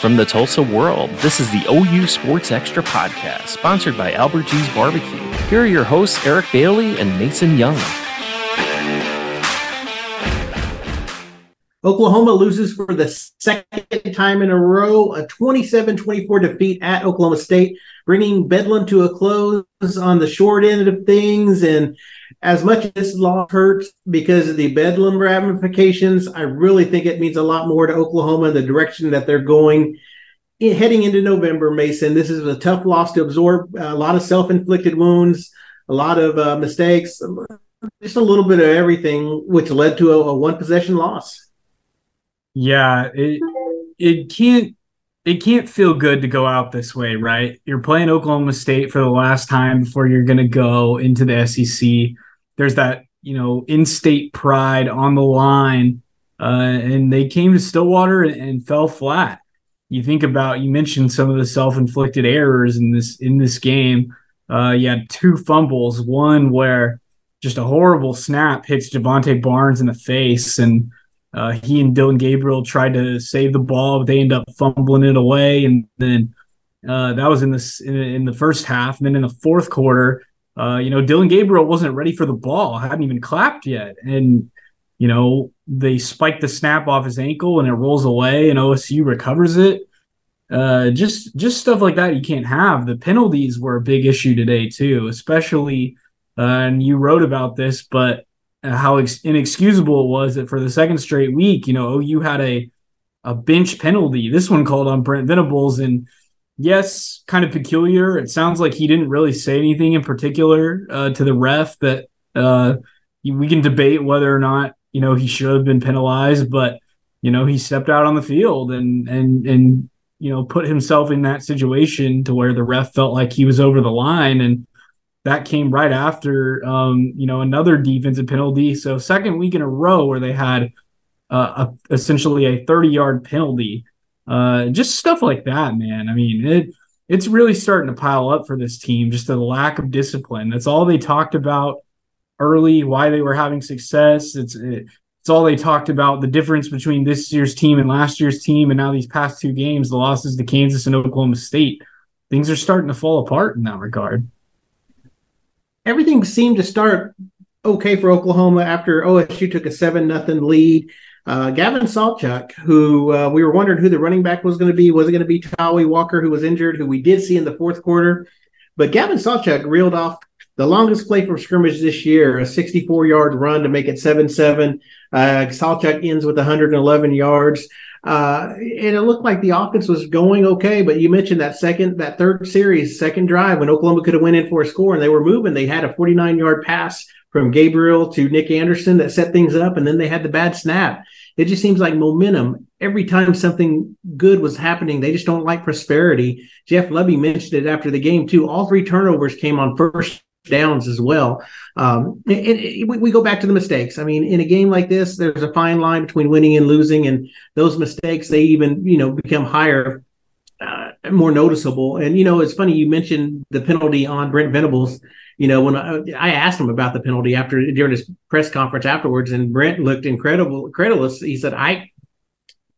From the Tulsa world, this is the OU Sports Extra podcast, sponsored by Albert G's Barbecue. Here are your hosts, Eric Bailey and Mason Young. Oklahoma loses for the second time in a row, a 27 24 defeat at Oklahoma State, bringing Bedlam to a close on the short end of things. And as much as this loss hurts because of the Bedlam ramifications, I really think it means a lot more to Oklahoma in the direction that they're going. Heading into November, Mason, this is a tough loss to absorb. A lot of self inflicted wounds, a lot of uh, mistakes, just a little bit of everything, which led to a, a one possession loss. Yeah, it it can't it can't feel good to go out this way, right? You're playing Oklahoma State for the last time before you're going to go into the SEC. There's that, you know, in-state pride on the line, uh, and they came to Stillwater and, and fell flat. You think about you mentioned some of the self-inflicted errors in this in this game. Uh, you had two fumbles, one where just a horrible snap hits Jovantae Barnes in the face, and uh, he and Dillon Gabriel tried to save the ball, but they end up fumbling it away. And then uh, that was in the in, in, the first half. And then in the fourth quarter, uh, you know, Dillon Gabriel wasn't ready for the ball, hadn't even clapped yet, and you know they spike the snap off his ankle and it rolls away, and OSU recovers it. Uh, just just stuff like that you can't have. The penalties were a big issue today too, especially. Uh, and you wrote about this, but how ex- inexcusable it was that for the second straight week, you know, you had a a bench penalty. This one called on Brent Venables, and yes, kind of peculiar. It sounds like he didn't really say anything in particular uh, to the ref that uh, we can debate whether or not you know he should have been penalized, but you know he stepped out on the field and and and you know put himself in that situation to where the ref felt like he was over the line and that came right after um, you know another defensive penalty. So second week in a row where they had uh, a, essentially a 30 yard penalty. Uh, just stuff like that, man. I mean, it it's really starting to pile up for this team. Just a lack of discipline. That's all they talked about early. Why they were having success. It's it, it's all they talked about. The difference between this year's team and last year's team, and now these past two games, the losses to Kansas and Oklahoma State. Things are starting to fall apart in that regard everything seemed to start okay for Oklahoma after OSU took a seven nothing lead. Uh, Gavin Sawchuk, who uh, we were wondering who the running back was going to be, was it going to be Tawee Walker, who was injured, who we did see in the fourth quarter, but Gavin Sawchuk reeled off the longest play from scrimmage this year, a 64 yard run to make it 7 7. Uh, Sawchuk ends with 111 yards. Uh, and it looked like the offense was going okay, but you mentioned that second, that third series, second drive when Oklahoma could have went in for a score and they were moving. They had a 49 yard pass from Gabriel to Nic Anderson that set things up, and then they had the bad snap. It just seems like momentum. Every time something good was happening, they just don't like prosperity. Jeff Lebby mentioned it after the game too. All three turnovers came on first downs as well. Um, and, and we, we, go back to the mistakes. I mean, in a game like this, there's a fine line between winning and losing, and those mistakes they even you know become higher, uh, more noticeable. And you know, it's funny you mentioned the penalty on Brent Venables. You know, when I, I asked him about the penalty after during his press conference afterwards, and Brent looked incredible, incredulous. He said, "I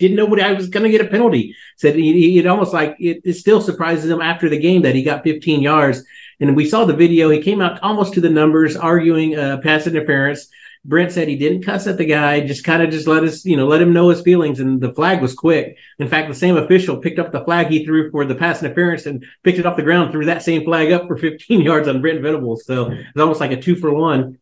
didn't know what I was going to get a penalty. Said it almost like it, it, still surprises him after the game that he got 15 yards and we saw the video. He came out almost to the numbers, arguing uh, pass interference. Brent said he didn't cuss at the guy, just kind of just let us, you know, let him know his feelings. And the flag was quick. In fact, the same official picked up the flag he threw for the pass interference and picked it off the ground, threw that same flag up for 15 yards on Brent Venables. So it's almost like a two for one.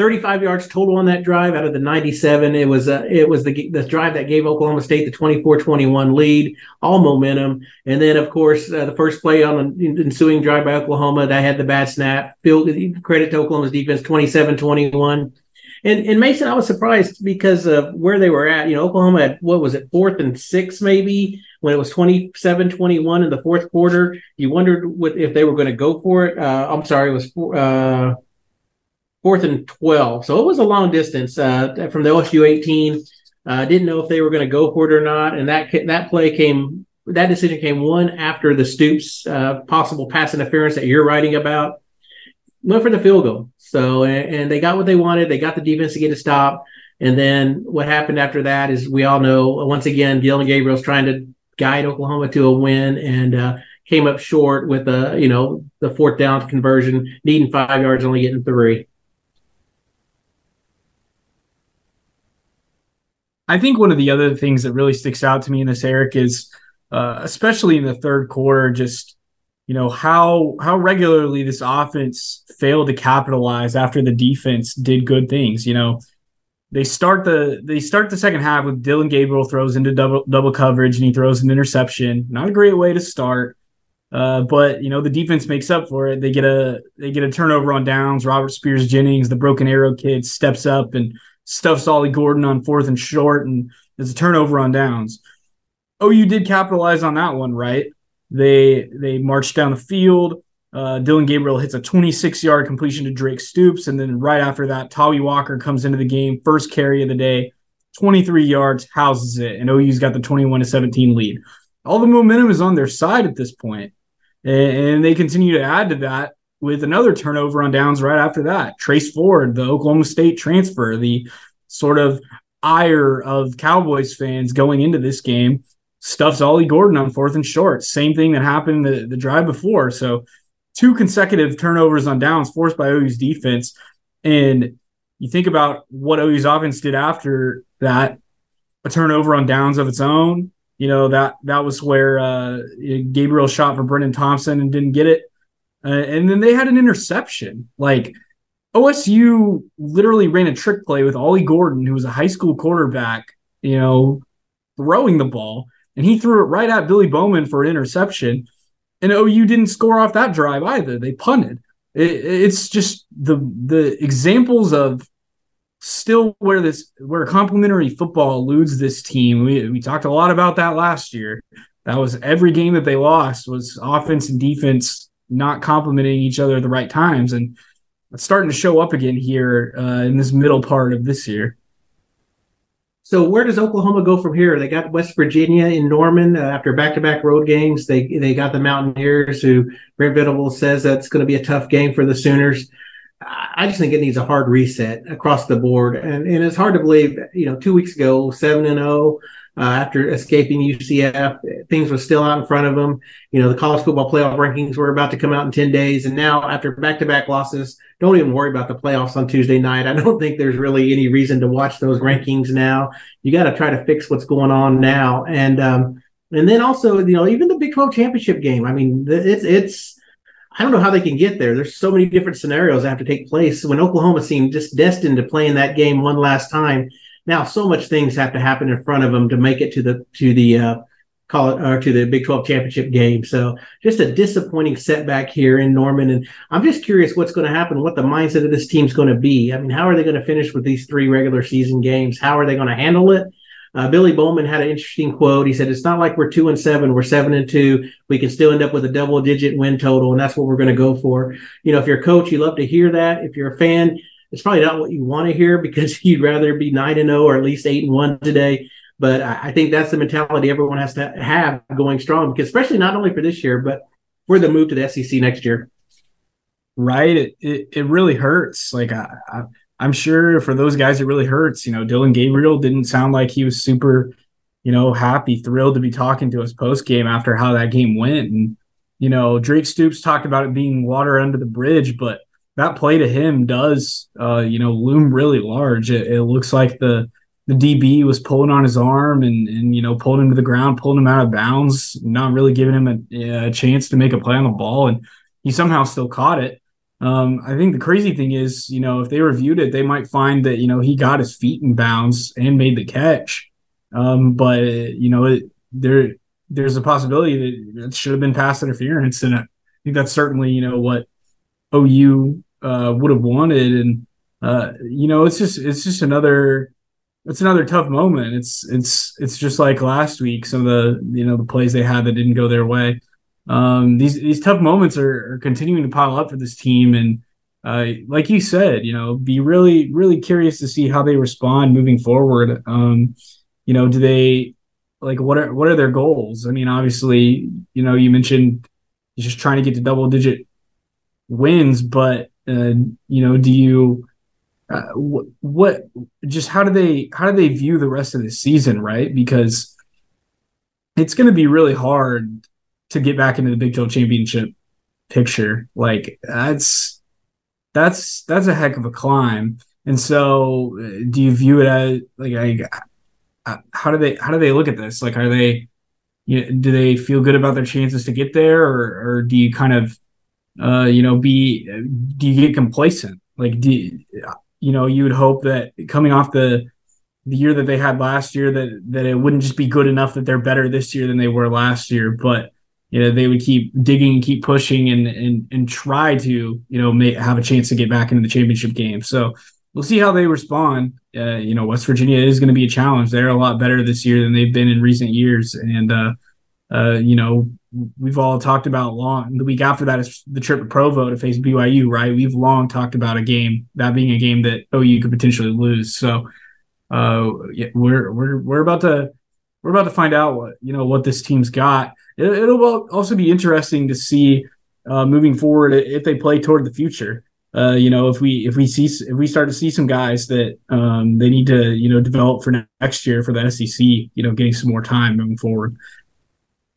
35 yards total on that drive out of the 97. It was uh, it was the the drive that gave Oklahoma State the 24-21 lead, all momentum. And then of course uh, the first play on the ensuing drive by Oklahoma that had the bad snap. Field credit to Oklahoma's defense 27-21. And, and Mason, I was surprised because of where they were at. You know, Oklahoma had, what was it, fourth and six maybe when it was 27 21 in the fourth quarter. You wondered what, if they were going to go for it. Uh, I'm sorry, it was four, uh, fourth and 12. So it was a long distance uh, from the OSU 18. I uh, didn't know if they were going to go for it or not. And that that play came, that decision came one after the Stoops uh, possible pass interference that you're writing about. Went for the field goal. So, and, and they got what they wanted. They got the defense to get a stop. And then what happened after that is we all know once again, Dillon Gabriel's trying to guide Oklahoma to a win and uh, came up short with a you know the fourth down conversion, needing five yards, only getting three. I think one of the other things that really sticks out to me in this, Eric, is uh, especially in the third quarter, just you know how how regularly this offense failed to capitalize after the defense did good things. You know, they start the they start the second half with Dillon Gabriel throws into double double coverage and he throws an interception. Not a great way to start. Uh, but you know the defense makes up for it. They get a they get a turnover on downs. Robert Spears Jennings, the broken arrow kid, steps up and stuffs Ollie Gordon on fourth and short, and there's a turnover on downs. Oh, you did capitalize on that one, right? They they marched down the field. Uh, Dillon Gabriel hits a 26 yard completion to Drake Stoops. And then right after that, Tawee Walker comes into the game, first carry of the day, 23 yards, houses it. And OU's got the 21 to 17 lead. All the momentum is on their side at this point. And they continue to add to that with another turnover on downs right after that. Trace Ford, the Oklahoma State transfer, the sort of ire of Cowboys fans going into this game, stuffs Ollie Gordon on fourth and short. Same thing that happened the, the drive before. So two consecutive turnovers on downs forced by OU's defense. And you think about what OU's offense did after that, a turnover on downs of its own. You know, that that was where uh, Gabriel shot for Brenen Thompson and didn't get it. Uh, and then they had an interception. Like OSU literally ran a trick play with Ollie Gordon, who was a high school quarterback, you know, throwing the ball, and he threw it right at Billy Bowman for an interception and OU didn't score off that drive either. They punted. It, it's just the the examples of still where this where complementary football eludes this team. We we talked a lot about that last year. That was every game that they lost was offense and defense not complementing each other at the right times, and it's starting to show up again here uh, in this middle part of this year. So where does Oklahoma go from here? They got West Virginia in Norman uh, after back-to-back road games. They they got the Mountaineers, who Brent Venables says that's going to be a tough game for the Sooners. I just think it needs a hard reset across the board, and and it's hard to believe. You know, two weeks ago, seven and zero. Oh, uh, after escaping UCF. Things were still out in front of them. You know, the college football playoff rankings were about to come out in 10 days. And now, after back to back losses, don't even worry about the playoffs on Tuesday night. I don't think there's really any reason to watch those rankings now. You got to try to fix what's going on now. And, um, and then also, you know, even the Big 12 championship game. I mean, it's, it's, I don't know how they can get there. There's so many different scenarios that have to take place. When Oklahoma seemed just destined to play in that game one last time, now, so much things have to happen in front of them to make it to the to the uh, call it or to the Big 12 championship game. So just a disappointing setback here in Norman. And I'm just curious what's going to happen, what the mindset of this team's going to be. I mean, how are they going to finish with these three regular season games? How are they going to handle it? Uh, Billy Bowman had an interesting quote. He said, "It's not like we're two and seven; we're seven and two. We can still end up with a double-digit win total, and that's what we're going to go for." You know, if you're a coach, you love to hear that. If you're a fan, it's probably not what you want to hear because you'd rather be nine and zero oh or at least eight and one today. But I think that's the mentality everyone has to have going strong, because especially not only for this year, but for the move to the SEC next year. Right. It it, it really hurts. Like I, I I'm sure for those guys, it really hurts. You know, Dillon Gabriel didn't sound like he was super, you know, happy, thrilled to be talking to us post game after how that game went. And, you know, Drake Stoops talked about it being water under the bridge, but that play to him does, uh, you know, loom really large. It, it, looks like the the DB was pulling on his arm and and you know pulling him to the ground, pulling him out of bounds, not really giving him a, a chance to make a play on the ball, and he somehow still caught it. Um, I think the crazy thing is, you know, if they reviewed it, they might find that you know he got his feet in bounds and made the catch. Um, but you know, it, there there's a possibility that it should have been pass interference, and I think that's certainly you know what OU uh, would have wanted. And uh, you know, it's just it's just another it's another tough moment. It's it's it's just like last week. Some of the you know the plays they had that didn't go their way. Um, these these tough moments are, are continuing to pile up for this team, and uh, like you said, you know, be really really curious to see how they respond moving forward. Um, you know, do they like what are what are their goals? I mean, obviously, you know, you mentioned just trying to get to double digit wins, but uh, you know, do you uh, what, what just how do they how do they view the rest of the season, right? Because it's going to be really hard to get back into the Big 12 championship picture. Like that's that's that's a heck of a climb. And so, do you view it as like, like how do they how do they look at this? Like, are they you know, do they feel good about their chances to get there, or or do you kind of uh, you know be do you get complacent? Like, do you know you would hope that coming off the the year that they had last year that that it wouldn't just be good enough that they're better this year than they were last year, but you know they would keep digging and keep pushing and and and try to you know make, have a chance to get back into the championship game. So we'll see how they respond. Uh, you know, West Virginia is going to be a challenge. They're a lot better this year than they've been in recent years, and uh, uh, you know we've all talked about long the week after that is the trip to Provo to face BYU. Right? We've long talked about a game that being a game that OU could potentially lose. So uh, yeah, we're we're we're about to we're about to find out what you know what this team's got. It, will also be interesting to see uh, moving forward if they play toward the future. Uh, you know, if we if we see if we start to see some guys that um, they need to you know develop for next year for the SEC, you know, getting some more time moving forward.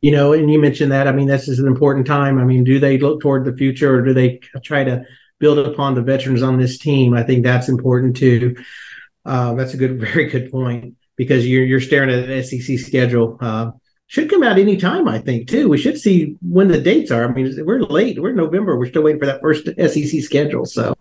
You know, and you mentioned that. I mean, this is an important time. I mean, do they look toward the future or do they try to build upon the veterans on this team? I think that's important too. Uh, that's a good, very good point because you're you're staring at an SEC schedule. Should come out any time, I think, too. We should see when the dates are. I mean, we're late. We're in November. We're still waiting for that first SEC schedule. So,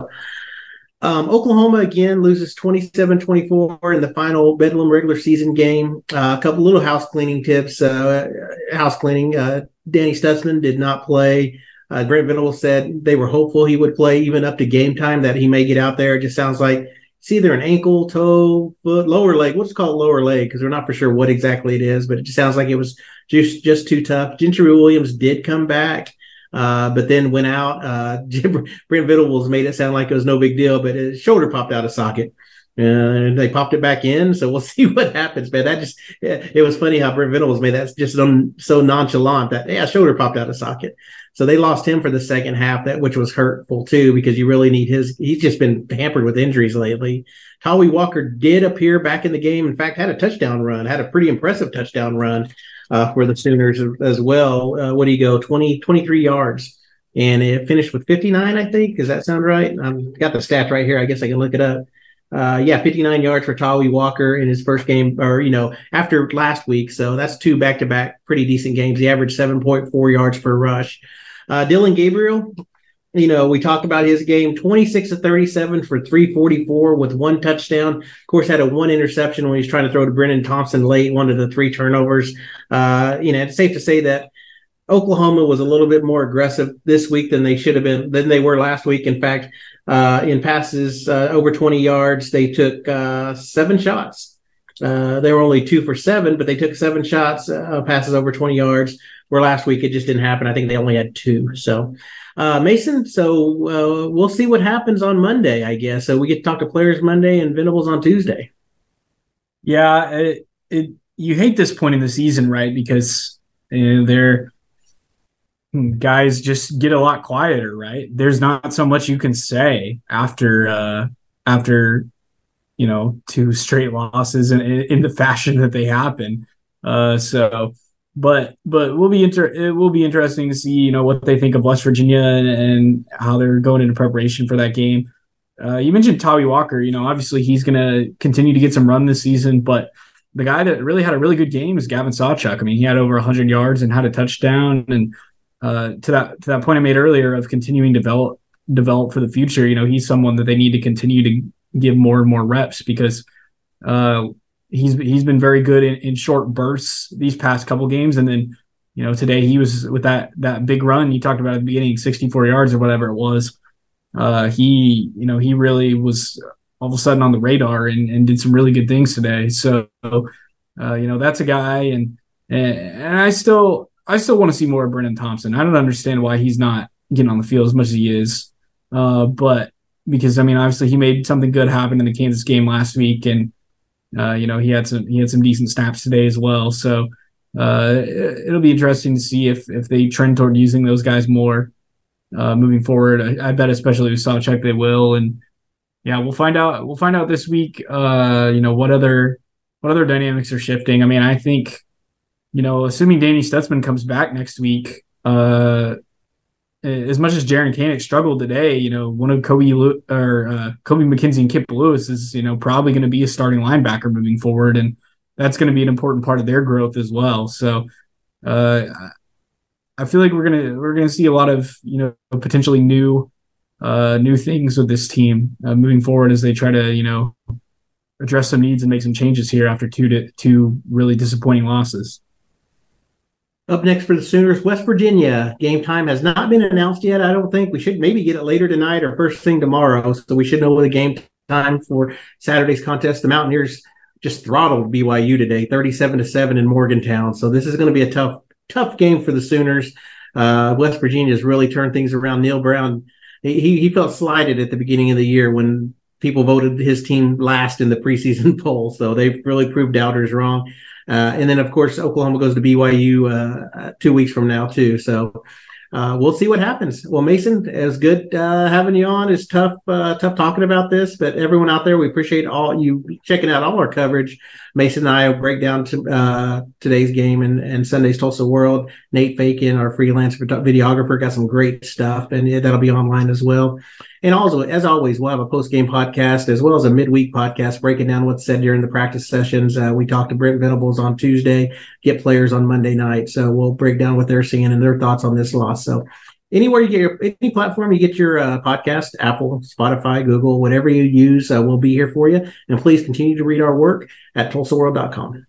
um, Oklahoma again loses 27 24 in the final Bedlam regular season game. Uh, a couple little house cleaning tips. Uh, house cleaning. Uh, Danny Stutsman did not play. Uh, Brent Venables said they were hopeful he would play even up to game time, that he may get out there. It just sounds like it's either an ankle, toe, foot, lower leg. What's called lower leg because we're not for sure what exactly it is, but it just sounds like it was just just too tough. Gentry Williams did come back, uh, but then went out. Uh, Brent Venables made it sound like it was no big deal, but his shoulder popped out of socket. And they popped it back in, so we'll see what happens, man. That just it was funny how Brent Venables made that just so nonchalant that yeah, shoulder popped out of socket. So they lost him for the second half, that which was hurtful too, because you really need his. He's just been hampered with injuries lately. Tawee Walker did appear back in the game. In fact, had a touchdown run, had a pretty impressive touchdown run uh, for the Sooners as well. Uh, what do you go 20, 23 yards, and it finished with 59, I think. Does that sound right? I've got the stats right here. I guess I can look it up. Uh, yeah, 59 yards for Tawee Walker in his first game, or you know, after last week. So that's two back-to-back pretty decent games. He averaged 7.4 yards per rush. Uh, Dillon Gabriel, you know, we talked about his game 26 to 37 for 344 with one touchdown. Of course, had a one interception when he was trying to throw to Brenen Thompson late, one of the three turnovers. Uh, you know, it's safe to say that Oklahoma was a little bit more aggressive this week than they should have been, than they were last week. In fact, uh, in passes uh, over 20 yards, they took uh, seven shots. Uh, they were only two for seven, but they took seven shots, uh, passes over 20 yards where last week it just didn't happen. I think they only had two. So, uh, Mason, so uh, we'll see what happens on Monday, I guess. So we get to talk to players Monday and Venables on Tuesday. Yeah, it, it you hate this point in the season, right? Because you know, they're hmm, guys just get a lot quieter, right? There's not so much you can say after uh, after you know two straight losses in, in the fashion that they happen. Uh, so but but we'll be inter it will be interesting to see you know what they think of West Virginia and, and how they're going into preparation for that game. Uh, you mentioned Tawee Walker. You know, obviously he's going to continue to get some run this season, but the guy that really had a really good game is Gavin Sawchuk. I mean, he had over 100 yards and had a touchdown. And uh, to that to that point I made earlier of continuing to develop develop for the future, you know, he's someone that they need to continue to give more and more reps because uh, he's he's been very good in, in short bursts these past couple games, and then you know today he was with that that big run you talked about at the beginning, 64 yards or whatever it was. Uh, he you know he really was all of a sudden on the radar and, and did some really good things today. So uh, you know that's a guy, and and, and I still I still want to see more of Brenen Thompson. I don't understand why he's not getting on the field as much as he is, uh, but because I mean obviously he made something good happen in the Kansas game last week and uh, you know, he had some he had some decent snaps today as well. So uh, it'll be interesting to see if if they trend toward using those guys more uh, moving forward. I, I, bet, especially with Sawchuk, they will. And yeah, we'll find out. We'll find out this week. Uh, you know what other what other dynamics are shifting. I mean, I think you know, assuming Danny Stutsman comes back next week, uh, as much as Jaren Kanak struggled today, you know, one of Kobie or uh, Kobie McKinzie and Kip Lewis is, you know, probably going to be a starting linebacker moving forward, and that's going to be an important part of their growth as well. So, uh, I feel like we're gonna we're gonna see a lot of you know potentially new uh, new things with this team uh, moving forward as they try to you know address some needs and make some changes here after two to two really disappointing losses. Up next for the Sooners, West Virginia. Game time has not been announced yet. I don't think we should maybe get it later tonight or first thing tomorrow. So we should know what the game time for Saturday's contest. The Mountaineers just throttled BYU today, 37 to 7 in Morgantown. So this is going to be a tough, tough game for the Sooners. Uh, West Virginia has really turned things around. Neal Brown, he, he felt slighted at the beginning of the year when people voted his team last in the preseason poll. So they've really proved doubters wrong. Uh, and then, of course, Oklahoma goes to BYU uh, uh, two weeks from now, too. So uh, we'll see what happens. Well, Mason, was good uh, having you on. It's tough, uh, tough talking about this, but everyone out there, we appreciate all you checking out all our coverage. Mason and I will break down to, uh, today's game and, and Sunday's Tulsa World. Nate Fakin, our freelance videographer, got some great stuff, and that'll be online as well. And also, as always, we'll have a post game podcast as well as a midweek podcast breaking down what's said during the practice sessions. Uh, we talked to Brent Venables on Tuesday, get players on Monday night. So we'll break down what they're seeing and their thoughts on this loss. So anywhere you get your any platform you get your uh, podcast apple spotify google whatever you use uh, we'll be here for you. And please continue to read our work at tulsaworld.com